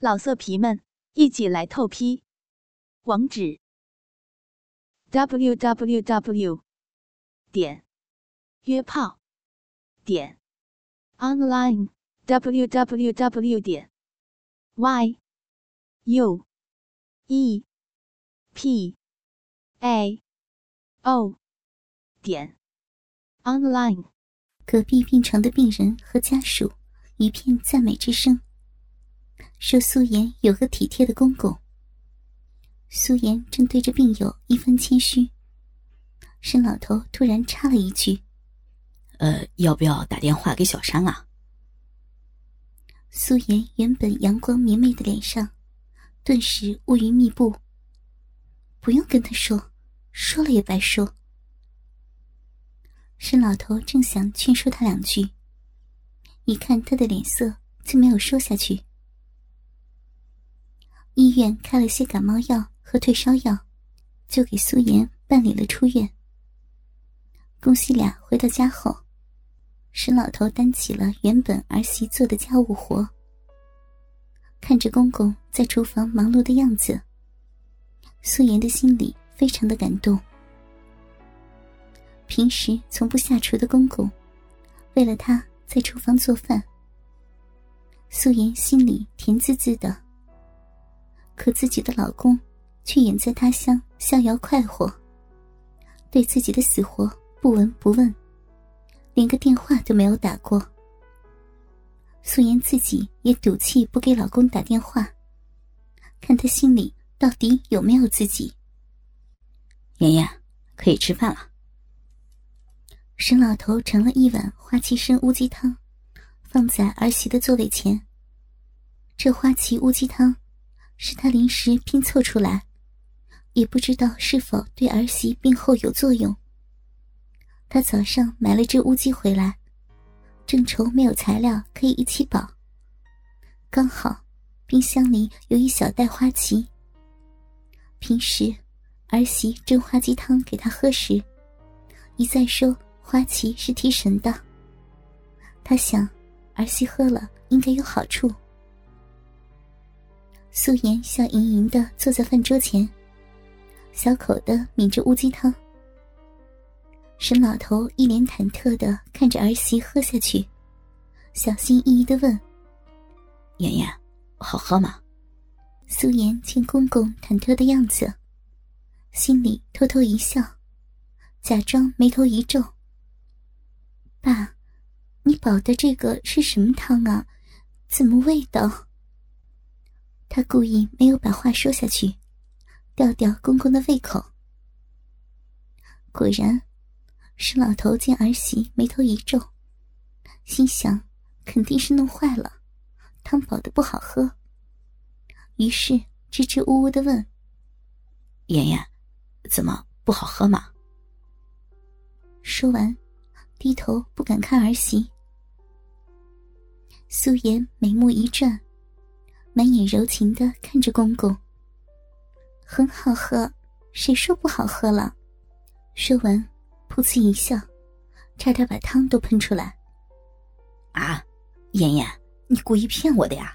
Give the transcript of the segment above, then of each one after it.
老色皮们，一起来透批！网址：w w w 点约炮点 online w w w 点 y u e p a o 点 online。隔壁病床的病人和家属一片赞美之声。说苏颜有个体贴的公公。苏妍正对着病友一番谦虚，沈老头突然插了一句：“呃，要不要打电话给小山啊？”苏妍原本阳光明媚的脸上，顿时乌云密布。不用跟他说，说了也白说。沈老头正想劝说他两句，一看他的脸色，就没有说下去。医院开了些感冒药和退烧药，就给苏颜办理了出院。公西俩回到家后，沈老头担起了原本儿媳做的家务活。看着公公在厨房忙碌的样子，苏颜的心里非常的感动。平时从不下厨的公公，为了他在厨房做饭，苏颜心里甜滋滋的。可自己的老公，却远在他乡逍遥快活，对自己的死活不闻不问，连个电话都没有打过。素颜自己也赌气不给老公打电话，看他心里到底有没有自己。妍妍，可以吃饭了。沈老头盛了一碗花旗参乌鸡汤，放在儿媳的座位前。这花旗乌鸡汤。是他临时拼凑出来，也不知道是否对儿媳病后有作用。他早上买了只乌鸡回来，正愁没有材料可以一起煲。刚好冰箱里有一小袋花旗。平时儿媳蒸花鸡汤给他喝时，一再说花旗是提神的。他想，儿媳喝了应该有好处。素颜笑盈盈的坐在饭桌前，小口的抿着乌鸡汤。沈老头一脸忐忑的看着儿媳喝下去，小心翼翼的问：“妍妍，好喝吗？”素颜见公公忐忑的样子，心里偷偷一笑，假装眉头一皱：“爸，你煲的这个是什么汤啊？怎么味道？”他故意没有把话说下去，吊吊公公的胃口。果然，沈老头见儿媳眉头一皱，心想肯定是弄坏了，汤煲的不好喝。于是支支吾吾的问：“妍妍，怎么不好喝吗？”说完，低头不敢看儿媳。素颜眉目一转。满眼柔情的看着公公，很好喝，谁说不好喝了？说完，噗呲一笑，差点把汤都喷出来。啊，妍妍，你故意骗我的呀？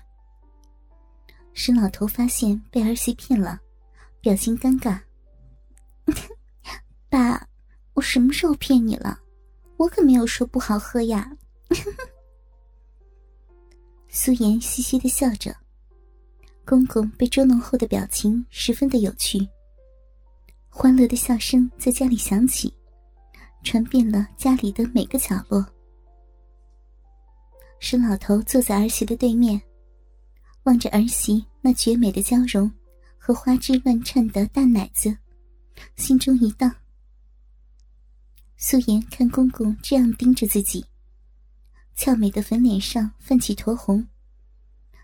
沈老头发现被儿媳骗了，表情尴尬。爸，我什么时候骗你了？我可没有说不好喝呀。苏妍嘻嘻的笑着。公公被捉弄后的表情十分的有趣，欢乐的笑声在家里响起，传遍了家里的每个角落。沈老头坐在儿媳的对面，望着儿媳那绝美的娇容和花枝乱颤的大奶子，心中一荡。素颜看公公这样盯着自己，俏美的粉脸上泛起酡红，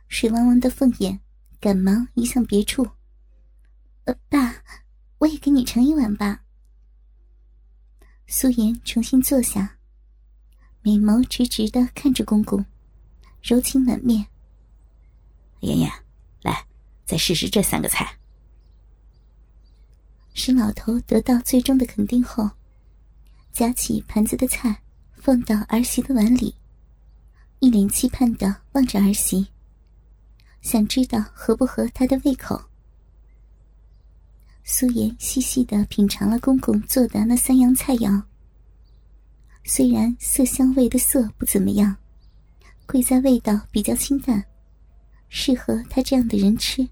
水汪汪的凤眼。赶忙移向别处。呃，爸，我也给你盛一碗吧。素颜重新坐下，美眸直直的看着公公，柔情满面。妍妍，来，再试试这三个菜。沈老头得到最终的肯定后，夹起盘子的菜放到儿媳的碗里，一脸期盼的望着儿媳。想知道合不合他的胃口。苏颜细细的品尝了公公做的那三样菜肴，虽然色香味的色不怎么样，贵在味道比较清淡，适合他这样的人吃。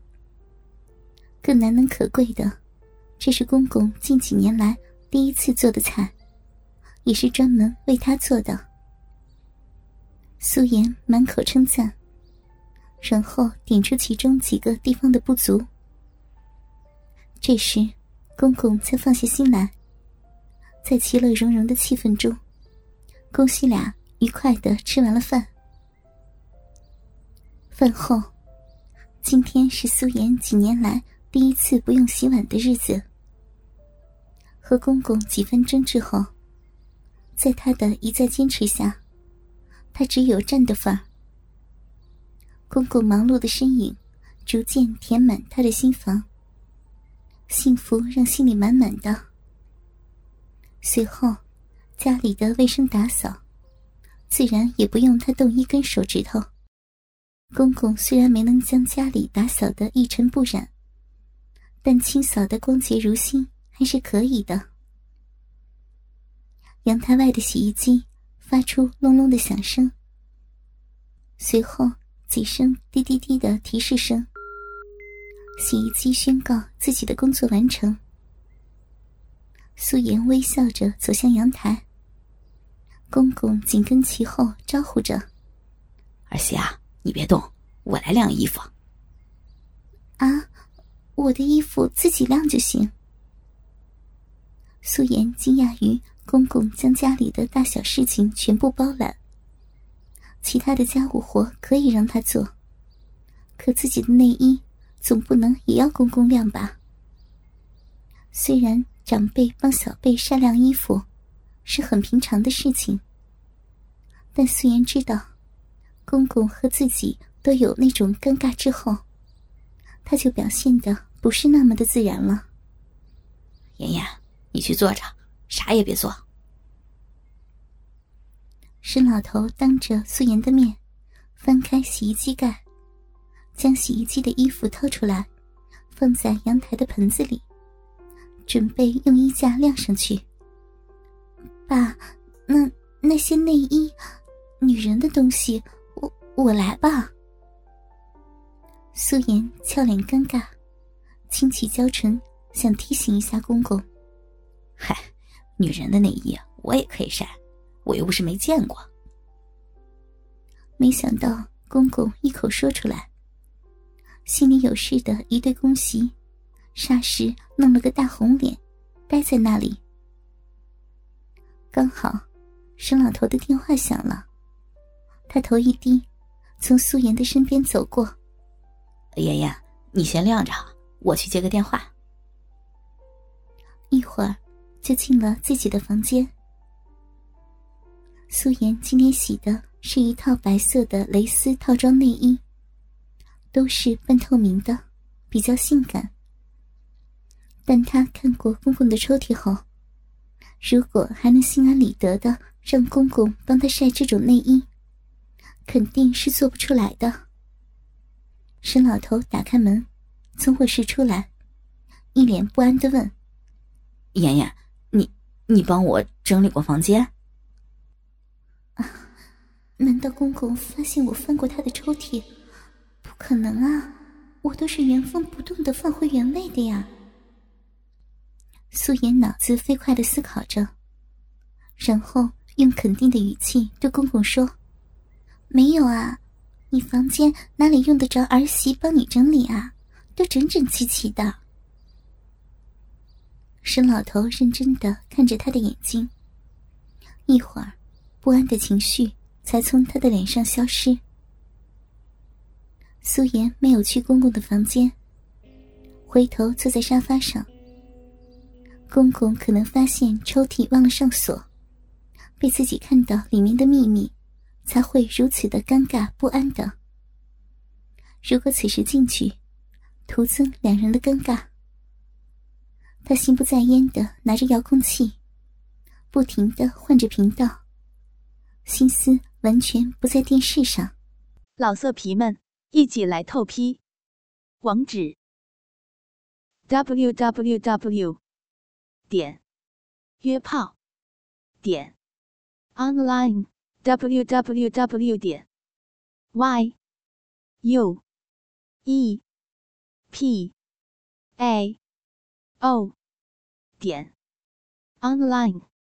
更难能可贵的，这是公公近几年来第一次做的菜，也是专门为他做的。苏颜满口称赞，然后点出其中几个地方的不足。这时，公公才放下心来，在其乐融融的气氛中，公媳俩愉快的吃完了饭。饭后，今天是苏颜几年来第一次不用洗碗的日子。和公公几番争执后，在他的一再坚持下，他只有站的份儿。公公忙碌的身影，逐渐填满他的心房。幸福让心里满满的。随后，家里的卫生打扫，自然也不用他动一根手指头。公公虽然没能将家里打扫的一尘不染，但清扫的光洁如新还是可以的。阳台外的洗衣机发出隆隆的响声，随后几声滴滴滴的提示声。洗衣机宣告自己的工作完成。素颜微笑着走向阳台，公公紧跟其后招呼着：“儿媳啊，你别动，我来晾衣服。”“啊，我的衣服自己晾就行。”素颜惊讶于公公将家里的大小事情全部包揽，其他的家务活可以让他做，可自己的内衣。总不能也要公公晾吧？虽然长辈帮小辈晒晾衣服是很平常的事情，但素颜知道，公公和自己都有那种尴尬之后，他就表现的不是那么的自然了。妍妍，你去坐着，啥也别做。沈老头当着素颜的面，翻开洗衣机盖。将洗衣机的衣服掏出来，放在阳台的盆子里，准备用衣架晾上去。爸，那那些内衣，女人的东西，我我来吧。素颜俏脸尴尬，轻启娇唇，想提醒一下公公。嗨，女人的内衣我也可以晒，我又不是没见过。没想到公公一口说出来。心里有事的一对公媳，霎时弄了个大红脸，呆在那里。刚好，沈老头的电话响了，他头一低，从素颜的身边走过。妍妍，你先晾着，我去接个电话。一会儿，就进了自己的房间。素颜今天洗的是一套白色的蕾丝套装内衣。都是半透明的，比较性感。但他看过公公的抽屉后，如果还能心安理得的让公公帮他晒这种内衣，肯定是做不出来的。沈老头打开门，从卧室出来，一脸不安的问：“妍妍，你你帮我整理过房间？”难道公公发现我翻过他的抽屉？不可能啊，我都是原封不动的放回原位的呀。素颜脑子飞快的思考着，然后用肯定的语气对公公说：“没有啊，你房间哪里用得着儿媳帮你整理啊？都整整齐齐的。”沈老头认真的看着他的眼睛，一会儿，不安的情绪才从他的脸上消失。苏颜没有去公公的房间，回头坐在沙发上。公公可能发现抽屉忘了上锁，被自己看到里面的秘密，才会如此的尴尬不安的。如果此时进去，徒增两人的尴尬。他心不在焉的拿着遥控器，不停的换着频道，心思完全不在电视上。老色皮们。一起来透批。网址：w w w 点约炮点 online w w w 点 y u e p a o 点 online。